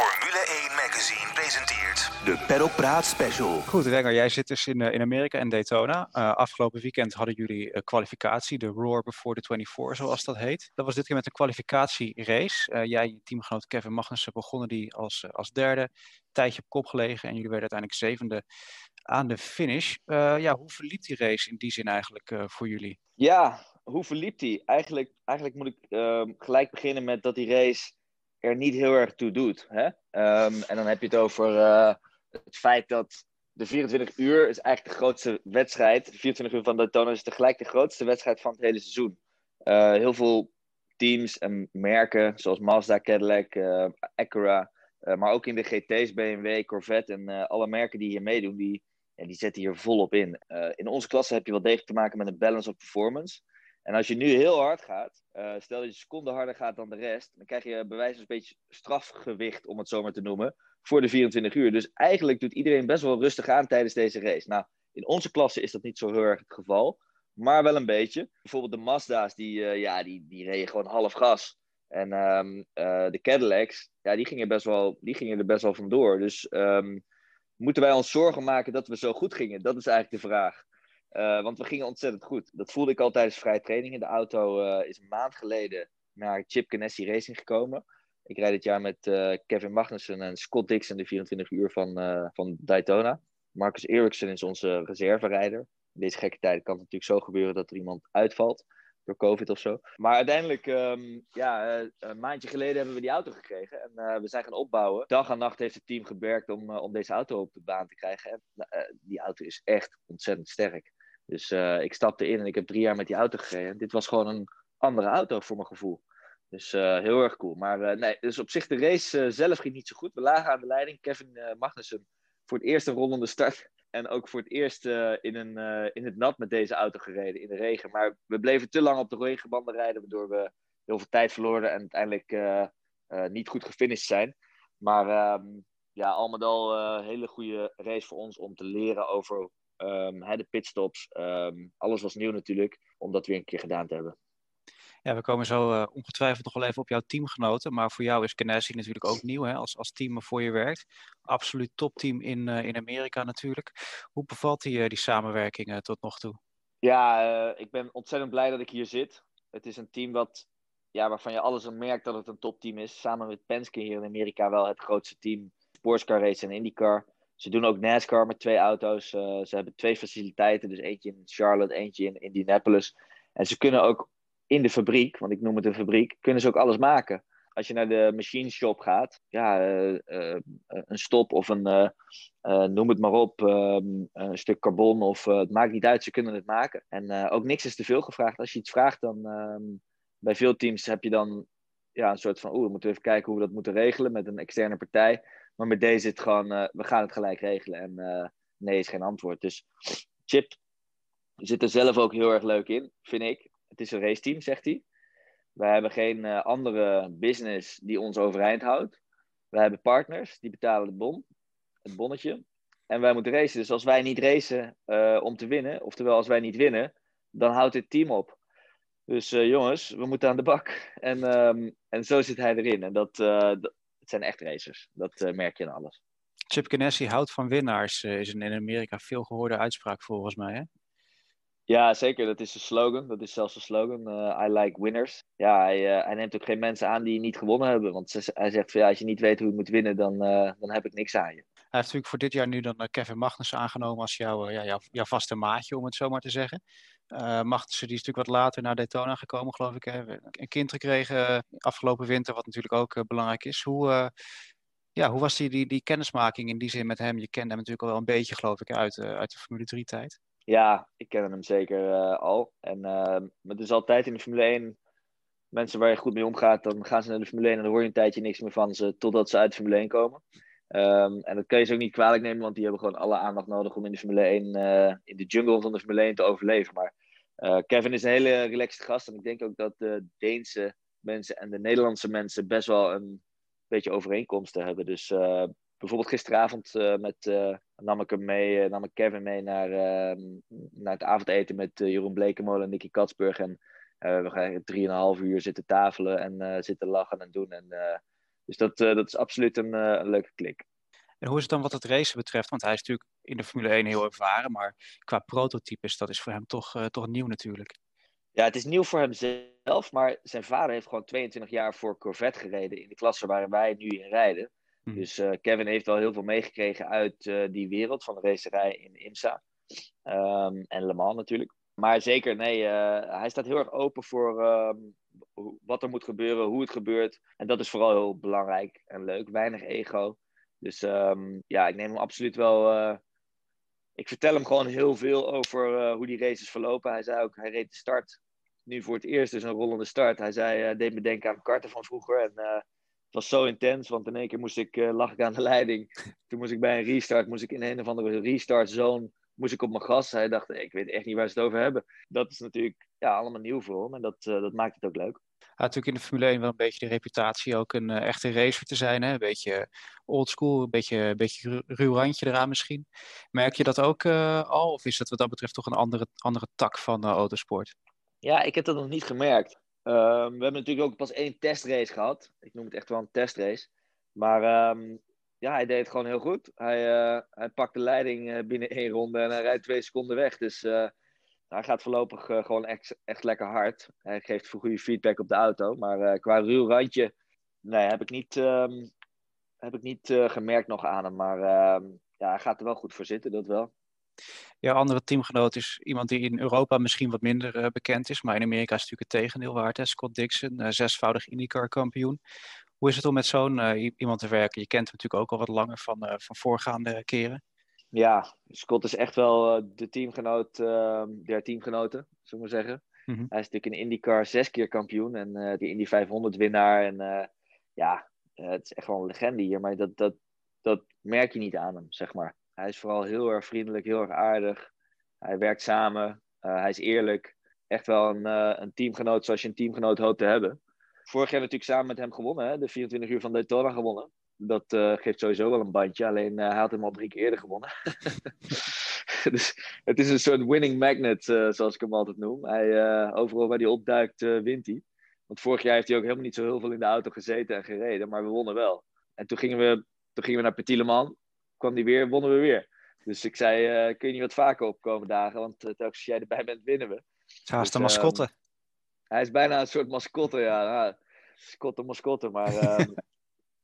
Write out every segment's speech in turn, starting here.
Formule 1 Magazine presenteert De Pedal Praat Special. Goed, Renger, jij zit dus in, eh, in Amerika en Daytona. Uh, afgelopen weekend hadden jullie uh, kwalificatie, de Roar Before the 24, zoals dat heet. Dat was dit keer met een kwalificatierace. Uh, jij en je teamgenoot Kevin Magnussen begonnen die als, als derde. Tijdje op kop gelegen en jullie werden uiteindelijk zevende aan de finish. ja, hoe verliep die race in die zin eigenlijk voor jullie? Ja, hoe verliep die? Eigenlijk, eigenlijk moet ik ehm, gelijk beginnen met dat die race er niet heel erg toe doet. Hè? Um, en dan heb je het over uh, het feit dat de 24 uur is eigenlijk de grootste wedstrijd. De 24 uur van Daytona is tegelijk de grootste wedstrijd van het hele seizoen. Uh, heel veel teams en merken, zoals Mazda, Cadillac, uh, Acura, maar ook in de GT's, BMW, Corvette en alle merken die hier meedoen, die, ja, die zetten hier volop in. in onze klasse heb je wel degelijk te maken met een balance of performance. En als je nu heel hard gaat, uh, stel dat je een seconde harder gaat dan de rest, dan krijg je van een beetje strafgewicht, om het zo maar te noemen, voor de 24 uur. Dus eigenlijk doet iedereen best wel rustig aan tijdens deze race. Nou, in onze klasse is dat niet zo heel erg het geval, maar wel een beetje. Bijvoorbeeld de Mazda's, die, uh, ja, die, die reden gewoon half gas. En um, uh, de Cadillacs, ja, die gingen, best wel, die gingen er best wel vandoor. Dus um, moeten wij ons zorgen maken dat we zo goed gingen? Dat is eigenlijk de vraag. Uh, want we gingen ontzettend goed. Dat voelde ik al tijdens vrije trainingen. De auto uh, is een maand geleden naar Chip Ganassi Racing gekomen. Ik rijd dit jaar met uh, Kevin Magnussen en Scott Dixon de 24 uur van, van Daytona. Marcus Ericsson is onze reserverijder. In deze gekke tijden kan het natuurlijk zo gebeuren dat er iemand uitvalt. Door COVID of zo. Maar uiteindelijk, um, ja, een maandje geleden hebben we die auto gekregen. En we zijn gaan opbouwen. Dag en nacht heeft het team gewerkt om, om deze auto op de baan te krijgen. En die auto is echt ontzettend sterk. Dus uh, ik stapte in en ik heb drie jaar met die auto gereden. Dit was gewoon een andere auto voor mijn gevoel. Dus uh, heel erg cool. Maar uh, nee, dus op zich de race zelf ging niet zo goed. We lagen aan de leiding. Kevin Magnussen voor het eerst een rollende start. En ook voor het eerst in, een, in het nat met deze auto gereden, in de regen. Maar we bleven te lang op de regenbanden rijden, waardoor we heel veel tijd verloren en uiteindelijk niet goed gefinished zijn. Maar um, ja, al met al een hele goede race voor ons om te leren over Um, de pitstops, um, alles was nieuw natuurlijk, om dat weer een keer gedaan te hebben. Ja, we komen zo uh, ongetwijfeld nog wel even op jouw teamgenoten. Maar voor jou is Ganassi natuurlijk ook nieuw hè, als, als team voor je werkt. Absoluut topteam in, uh, in Amerika natuurlijk. Hoe bevalt die, uh, die samenwerking tot nog toe? Ja, ik ben ontzettend blij dat ik hier zit. Het is een team wat, ja, waarvan je alles aan merkt dat het een topteam is. Samen met Penske hier in Amerika wel het grootste team. Sportscar race en IndyCar. Ze doen ook NASCAR met twee auto's. Uh, ze hebben twee faciliteiten, dus eentje in Charlotte, eentje in Indianapolis. En ze kunnen ook in de fabriek, want ik noem het een fabriek, kunnen ze ook alles maken. Als je naar de machine shop gaat, ja, uh, uh, een stop of een, noem het maar op, ehm, een stuk carbon of het maakt niet uit, ze kunnen het maken. En ook niks is te veel gevraagd. Als je iets vraagt, dan ehm, bij veel teams heb je dan ja, een soort van, oeh, we moeten even kijken hoe we dat moeten regelen met een externe partij. Maar met deze het gewoon, uh, we gaan het gelijk regelen. En uh, nee is geen antwoord. Dus Chip zit er zelf ook heel erg leuk in, vind ik. Het is een raceteam, zegt hij. We hebben geen uh, andere business die ons overeind houdt. We hebben partners, die betalen de bon, het bonnetje. En wij moeten racen. Dus als wij niet racen om te winnen, oftewel als wij niet winnen, dan houdt dit team op. Dus jongens, we moeten aan de bak. En, um, en zo zit hij erin. En dat, zijn echt racers. Dat uh, merk je in alles. Chip Ganassi houdt van winnaars, uh, is een in Amerika veel gehoorde uitspraak volgens mij. Hè? Ja, zeker. Dat is de slogan. Dat is zelfs de slogan. Uh, I like winners. Ja, hij, hij, neemt ook geen mensen aan die niet gewonnen hebben. Want ze, hij zegt van ja, als je niet weet hoe je moet winnen, dan, dan heb ik niks aan je. Hij heeft natuurlijk voor dit jaar nu dan Kevin Magnussen aangenomen als jouw, ja, jouw, jouw vaste maatje, om het zo maar te zeggen. Uh, Magnussen die is natuurlijk wat later naar Daytona gekomen, geloof ik. Hè. Een kind gekregen afgelopen winter, wat natuurlijk ook uh, belangrijk is. Hoe, ja, hoe was die, die, die kennismaking in die zin met hem? Je kende hem natuurlijk al wel een beetje, geloof ik, uit, uit de Formule 3-tijd. Ja, ik ken hem zeker al. En het is altijd in de Formule 1 mensen waar je goed mee omgaat, dan gaan ze naar de Formule 1 en dan hoor je een tijdje niks meer van ze totdat ze uit de Formule 1 komen. Um, en dat kun je ze ook niet kwalijk nemen, want die hebben gewoon alle aandacht nodig om in de Formule 1, uh, in de jungle van de Formule 1 te overleven. Maar Kevin is een hele relaxed gast en ik denk ook dat de Deense mensen en de Nederlandse mensen best wel een beetje overeenkomsten hebben. Dus uh, bijvoorbeeld gisteravond met, nam ik hem mee, nam ik Kevin mee naar, ehm, naar het avondeten met Jeroen Blekemolen en Nicky Katsburg. En we gaan 3,5 uur zitten tafelen en zitten lachen en doen. En Dus dat, dat is absoluut een leuke klik. En hoe is het dan wat het racen betreft? Want hij is natuurlijk in de Formule 1 heel ervaren, maar qua prototypes, dat is voor hem toch, toch nieuw natuurlijk. Ja, het is nieuw voor hemzelf, maar zijn vader heeft gewoon 22 jaar voor Corvette gereden in de klasse waar wij nu in rijden. Mhm. Dus uh, Kevin heeft wel heel veel meegekregen uit uh, die wereld van de racerij in IMSA. Um, en Le Mans natuurlijk. Maar zeker, nee, hij staat heel erg open voor um, wat er moet gebeuren, hoe het gebeurt. En dat is vooral heel belangrijk en leuk. Weinig ego. Dus um, ja, ik neem hem absoluut wel. ik vertel hem gewoon heel veel over hoe die races verlopen. Hij zei ook, hij reed de start nu voor het eerst dus een rollende start. Hij zei, deed me denken aan karten van vroeger. En het was zo intens, want in één keer moest ik, uh, lag ik aan de leiding. Toen moest ik bij een restart, moest ik in een of andere restart zone, moest ik op mijn gas. Hij dacht, ik weet echt niet waar ze het over hebben. Dat is natuurlijk ja, allemaal nieuw voor hem en dat, uh, dat maakt het ook leuk. Had natuurlijk in de Formule 1 wel een beetje de reputatie ook een uh, echte racer te zijn. Hè? Een beetje oldschool, een beetje, een beetje ruw randje eraan misschien. Merk je dat ook al? Of is dat wat dat betreft toch een andere, andere tak van autosport? Ja, ik heb dat nog niet gemerkt. Um, we hebben natuurlijk ook pas één testrace gehad. Ik noem het echt wel een testrace. Maar um, ja, hij deed het gewoon heel goed. Hij, uh, hij pakt de leiding uh, binnen één ronde en hij rijdt twee seconden weg. Dus uh, hij gaat voorlopig gewoon echt, echt lekker hard. Hij geeft voor goede feedback op de auto. Maar qua ruw randje, nee, heb ik niet, um, heb ik niet gemerkt nog aan hem. Maar ja, hij gaat er wel goed voor zitten, dat wel. Ja, andere teamgenoot is iemand die in Europa misschien wat minder bekend is, maar in Amerika is natuurlijk het tegendeel waard. Hè? Scott Dixon, zesvoudig IndyCar kampioen. Hoe is het om met zo'n iemand te werken? Je kent hem natuurlijk ook al wat langer van, van voorgaande keren. Ja, Scott is echt wel de teamgenoot ehm, der teamgenoten, zullen we zeggen. Mm -hmm. Hij is natuurlijk in IndyCar zes keer kampioen en die Indy 500 winnaar. En ja, het is echt wel een legende hier, maar dat, dat, dat merk je niet aan hem, zeg maar. Hij is vooral heel erg vriendelijk, heel erg aardig. Hij werkt samen. Uh, hij is eerlijk. Echt wel een, uh, een teamgenoot zoals je een teamgenoot hoopt te hebben. Vorig jaar natuurlijk samen met hem gewonnen. Hè? De 24 uur van Daytona gewonnen. Dat uh, geeft sowieso wel een bandje. Alleen hij had hem al drie keer eerder gewonnen. dus het is een soort winning magnet, zoals ik hem altijd noem. Hij, overal waar hij opduikt, wint hij. Want vorig jaar heeft hij ook helemaal niet zo heel veel in de auto gezeten en gereden. Maar we wonnen wel. En toen gingen we, toen gingen we naar Petit Le Mans kwam die weer, wonnen we weer. Dus ik zei, uh, kun je niet wat vaker opkomen dagen? Want telkens als jij erbij bent, winnen we. Hij is dus, de mascotte. Uh, hij is bijna een soort mascotte, ja. Nou, mascotte, mascotte. Maar ehm,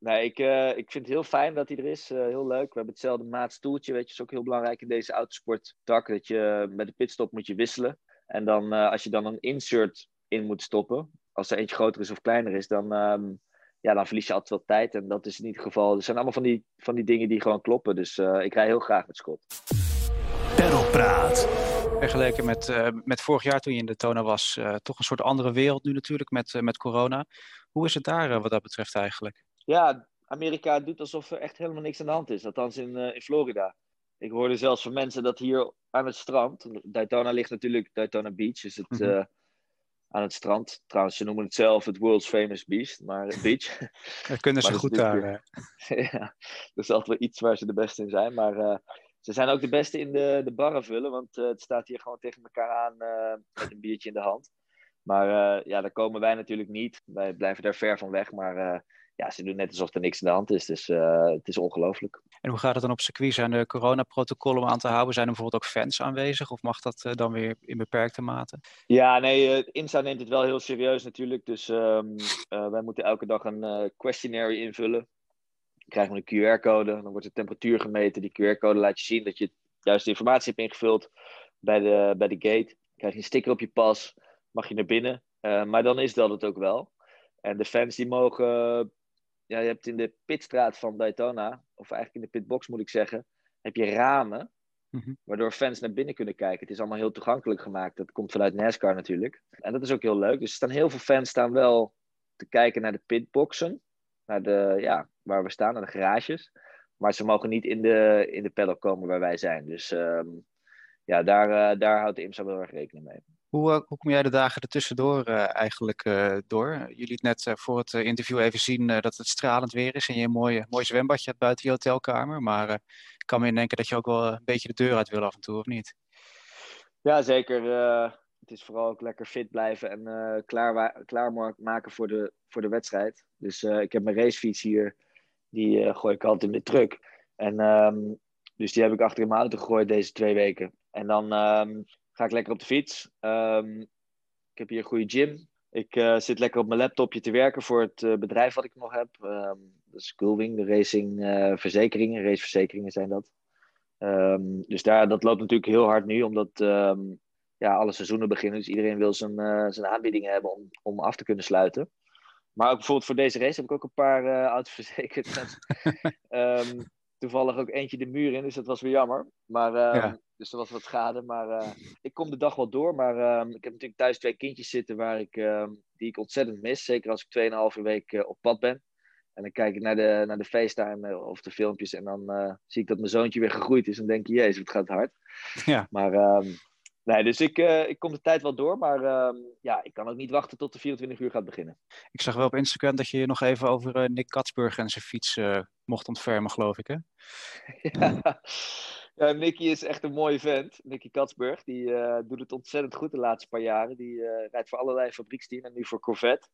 nee, ik, eh, ik vind het heel fijn dat hij er is. heel leuk. We hebben hetzelfde maatstoeltje, weet je. is ook heel belangrijk in deze autosporttak. Dat je met de pitstop moet je wisselen. En dan, als je dan een insert in moet stoppen, als er eentje groter is of kleiner is, dan... Um, ja, dan verlies je altijd wel tijd. En dat is in ieder geval. Er zijn allemaal van die, van die dingen die gewoon kloppen. Dus ik rij heel graag met Scott. Perlpraat. Vergeleken met, met vorig jaar toen je in de Tona was, toch een soort andere wereld nu natuurlijk met, met corona. Hoe is het daar wat dat betreft eigenlijk? Ja, Amerika doet alsof er echt helemaal niks aan de hand is. Althans in, in Florida. Ik hoorde zelfs van mensen dat hier aan het strand. Daytona ligt natuurlijk, Daytona Beach is het. Mm -hmm aan het strand. Trouwens, ze noemen het zelf het World's Famous Beach, maar beach. Dat kunnen ze goed daar. ja, dat is altijd wel iets waar ze de beste in zijn. Maar uh, ze zijn ook de beste in de, de barren vullen, want uh, het staat hier gewoon tegen elkaar aan uh, met een biertje in de hand. Maar ja, daar komen wij natuurlijk niet. Wij blijven daar ver van weg, maar ja, ze doen net alsof er niks aan de hand is. Dus uh, het is ongelooflijk. En hoe gaat het dan op circuit? Zijn er coronaprotocollen om aan te houden? Zijn er bijvoorbeeld ook fans aanwezig? Of mag dat uh, dan weer in beperkte mate? Ja, nee, uh, Insta neemt het wel heel serieus natuurlijk. Dus um, wij moeten elke dag een questionnaire invullen. Dan krijgen we een QR-code. Dan wordt de temperatuur gemeten. Die QR-code laat je zien dat je juist de informatie hebt ingevuld bij de, bij de gate. Dan krijg je een sticker op je pas. Mag je naar binnen. maar dan is dat het ook wel. En de fans die mogen ja, je hebt in de pitstraat van Daytona, of eigenlijk in de pitbox moet ik zeggen, heb je ramen, mhm. waardoor fans naar binnen kunnen kijken. Het is allemaal heel toegankelijk gemaakt. Dat komt vanuit NASCAR natuurlijk. En dat is ook heel leuk. Dus er staan heel veel fans staan wel te kijken naar de pitboxen, naar de, ja, waar we staan, naar de garages. Maar ze mogen niet in de, in de paddock komen waar wij zijn. Dus um, ja, daar, uh, daar houdt de IMSA wel erg rekening mee. Hoe, uh, hoe kom jij de dagen ertussendoor uh, eigenlijk uh, door? Jullie liet net voor het interview even zien dat het stralend weer is en je een mooi, mooi zwembadje hebt buiten je hotelkamer. Maar ik kan me indenken dat je ook wel een beetje de deur uit wil af en toe, of niet? Ja, zeker. het is vooral ook lekker fit blijven en klaar, klaar maken voor de, voor de wedstrijd. Dus ik heb mijn racefiets hier, die gooi ik altijd in de truck. En um, dus die heb ik achter in mijn auto gegooid deze twee weken. En dan um, ga ik lekker op de fiets. Um, ik heb hier een goede gym. Ik uh, zit lekker op mijn laptopje te werken voor het uh, bedrijf wat ik nog heb. Um, dat is Coolwing, de racing uh, verzekeringen. Raceverzekeringen zijn dat. dus daar, dat loopt natuurlijk heel hard nu, omdat ja, alle seizoenen beginnen. Dus iedereen wil zijn, zijn aanbiedingen hebben om, om af te kunnen sluiten. Maar ook bijvoorbeeld voor deze race heb ik ook een paar auto's verzekerd. toevallig ook eentje de muur in, dus dat was weer jammer. Maar, uh, Dus er was wat schade. Maar uh, ik kom de dag wel door. Maar uh, ik heb natuurlijk thuis twee kindjes zitten waar ik, ehm, die ik ontzettend mis. Zeker als ik 2,5 week eh, op pad ben. En dan kijk ik naar de, naar de FaceTime of de filmpjes. En dan zie ik dat mijn zoontje weer gegroeid is. En denk je, jezus, het gaat hard. Ja. Maar ehm, Nee, dus ik, ik kom de tijd wel door, maar ja, ik kan ook niet wachten tot de 24 uur gaat beginnen. Ik zag wel op Instagram dat je je nog even over Nick Katsburg en zijn fiets mocht ontfermen, geloof ik, hè? ja. Ja, Nicky is echt een mooie vent. Nicky Katsburg, die doet het ontzettend goed de laatste paar jaren. Die rijdt voor allerlei fabrieksteams en nu voor Corvette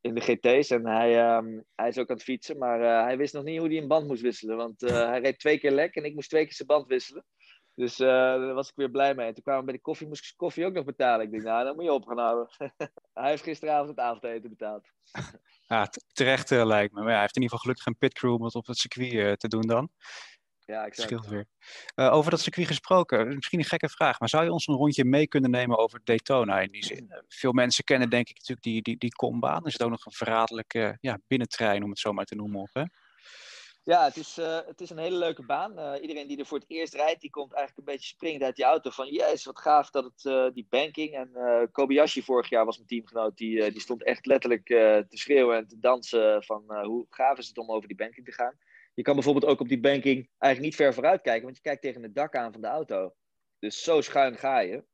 in de GT's. En hij, um, hij is ook aan het fietsen, maar hij wist nog niet hoe hij een band moest wisselen. Want hij reed twee keer lek en ik moest twee keer zijn band wisselen. Dus daar was ik weer blij mee. En toen kwamen we bij de koffie, moest ik koffie ook nog betalen. Ik denk, nou, dan moet je op gaan houden. hij heeft gisteravond het avondeten betaald. ja, terecht lijkt me. Maar ja, hij heeft in ieder geval gelukkig geen pitcrew om het op het circuit te doen dan. Ja, Scheelt weer. over dat circuit gesproken, misschien een gekke vraag, maar zou je ons een rondje mee kunnen nemen over Daytona in die zin? Veel mensen kennen denk ik natuurlijk die, die, die kombaan. Er zit ook nog een verraderlijke ja, binnentrein, om het zo maar te noemen, op hè? Ja, het is, uh, het is een hele leuke baan. Uh, iedereen die er voor het eerst rijdt, die komt eigenlijk een beetje springend uit die auto. Van, jezus, wat gaaf dat het, uh, die banking. En Kobayashi vorig jaar was mijn teamgenoot. Die, die stond echt letterlijk te schreeuwen en te dansen van hoe gaaf is het om over die banking te gaan. Je kan bijvoorbeeld ook op die banking eigenlijk niet ver vooruit kijken, want je kijkt tegen het dak aan van de auto. Dus zo schuin ga je.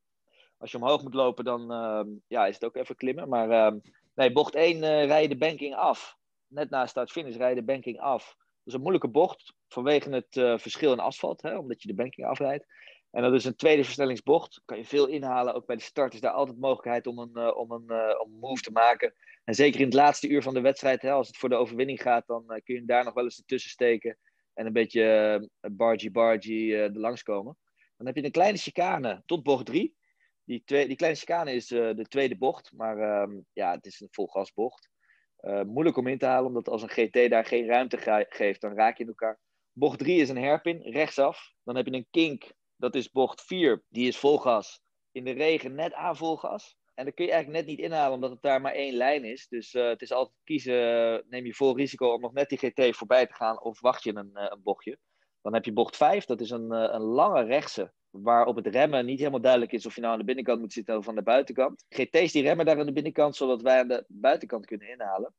Als je omhoog moet lopen, dan ehm, ja, is het ook even klimmen. Maar ehm, nee, bocht 1 rij je de banking af. Net na start-finish rij je de banking af is een moeilijke bocht vanwege het uh, verschil in asfalt, hè, omdat je de banking afrijdt. En dat is een tweede versnellingsbocht. Kan je veel inhalen. Ook bij de start is daar altijd mogelijkheid om een, uh, om een, uh, om een move te maken. En zeker in het laatste uur van de wedstrijd, hè, als het voor de overwinning gaat, dan kun je daar nog wel eens ertussen steken. En een beetje bargy-bargy er langskomen. Dan heb je een kleine chicane tot bocht 3. Die, die kleine chicane is de tweede bocht, maar ehm, ja, het is een volgasbocht. Uh, moeilijk om in te halen, omdat als een GT daar geen ruimte geeft, dan raak je in elkaar. Bocht 3 is een herpin, rechtsaf. Dan heb je een kink, dat is bocht 4, die is vol gas. In de regen net aan vol gas. En dan kun je eigenlijk net niet inhalen, omdat het daar maar één lijn is. Dus uh, het is altijd kiezen, neem je vol risico om nog net die GT voorbij te gaan, of wacht je een, uh, een bochtje. Dan heb je bocht 5, dat is een, een lange rechtse waar op het remmen niet helemaal duidelijk is of je nou aan de binnenkant moet zitten of aan de buitenkant. GT's die remmen daar aan de binnenkant, zodat wij aan de buitenkant kunnen inhalen.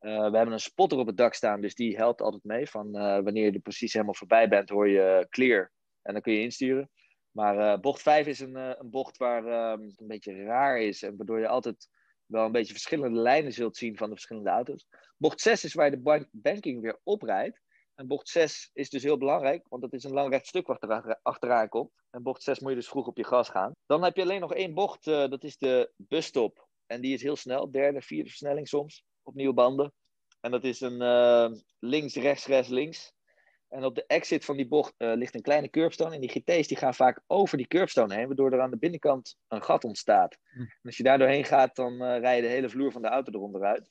Uh, we hebben een spotter op het dak staan, dus die helpt altijd mee. Van uh, wanneer je er precies helemaal voorbij bent, hoor je clear en dan kun je insturen. Maar uh, bocht 5 is een, een bocht waar ehm, een beetje raar is en waardoor je altijd wel een beetje verschillende lijnen zult zien van de verschillende auto's. Bocht 6 is waar je de banking weer oprijdt. En bocht 6 is dus heel belangrijk, want dat is een lang recht stuk wat er achteraan komt. En bocht 6 moet je dus vroeg op je gas gaan. Dan heb je alleen nog één bocht, uh, dat is de busstop. En die is heel snel, derde, vierde versnelling soms, op nieuwe banden. En dat is een links, rechts, rechts, links. En op de exit van die bocht uh, ligt een kleine curbstone. En die GT's die gaan vaak over die curbstone heen, waardoor er aan de binnenkant een gat ontstaat. Hm. En als je daar doorheen gaat, dan rij je de hele vloer van de auto eronder uit.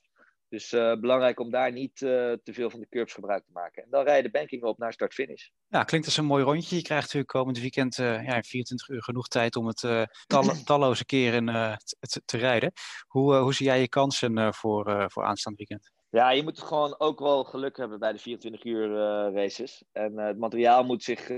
Dus uh, belangrijk om daar niet uh, te veel van de curbs gebruik te maken. En dan rij je de banking op naar start-finish. Ja, klinkt als een mooi rondje. Je krijgt natuurlijk komend weekend uh, ja, in 24 uur genoeg tijd om het tal talloze keren te, te, rijden. Hoe, hoe zie jij je kansen voor, voor aanstaand weekend? Ja, je moet gewoon ook wel geluk hebben bij de 24 uur races. En het materiaal moet zich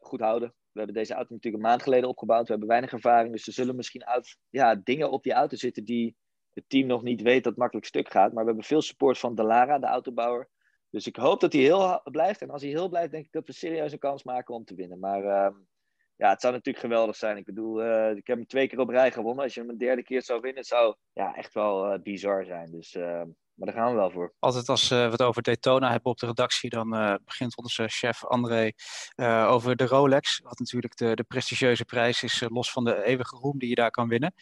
goed houden. We hebben deze auto natuurlijk een maand geleden opgebouwd. We hebben weinig ervaring, dus er zullen misschien uit, ja, dingen op die auto zitten die het team nog niet weet dat makkelijk stuk gaat. Maar we hebben veel support van Delara, de autobouwer. Dus ik hoop dat hij heel blijft. En als hij heel blijft, denk ik dat we serieus een kans maken om te winnen. Maar uh, ja, het zou natuurlijk geweldig zijn. Ik bedoel, ik heb hem twee keer op rij gewonnen. Als je hem een derde keer zou winnen, zou ja, echt wel bizar zijn. Dus ehm, maar daar gaan we wel voor. Altijd als we het over Daytona hebben op de redactie, dan begint onze chef André over de Rolex. Wat natuurlijk de, de prestigieuze prijs is, los van de eeuwige roem die je daar kan winnen.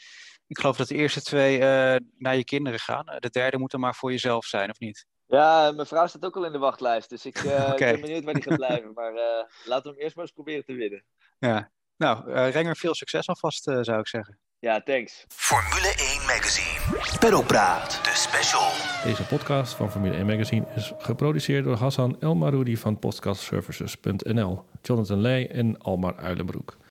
Ik geloof dat de eerste twee naar je kinderen gaan. de derde moet er maar voor jezelf zijn, of niet? Ja, mijn vrouw staat ook al in de wachtlijst. Dus ik, uh, ik ben benieuwd waar die gaat blijven. Maar uh, laten we hem eerst maar eens proberen te winnen. Ja, nou, uh, Renger, veel succes alvast, zou ik zeggen. Ja, thanks. Formule 1 Magazine. Pedalpraat, de special. Deze podcast van Formule 1 Magazine is geproduceerd door Hassan El Maroudi van podcastservices.nl, Jonathan Leij en Almar Uilenbroek.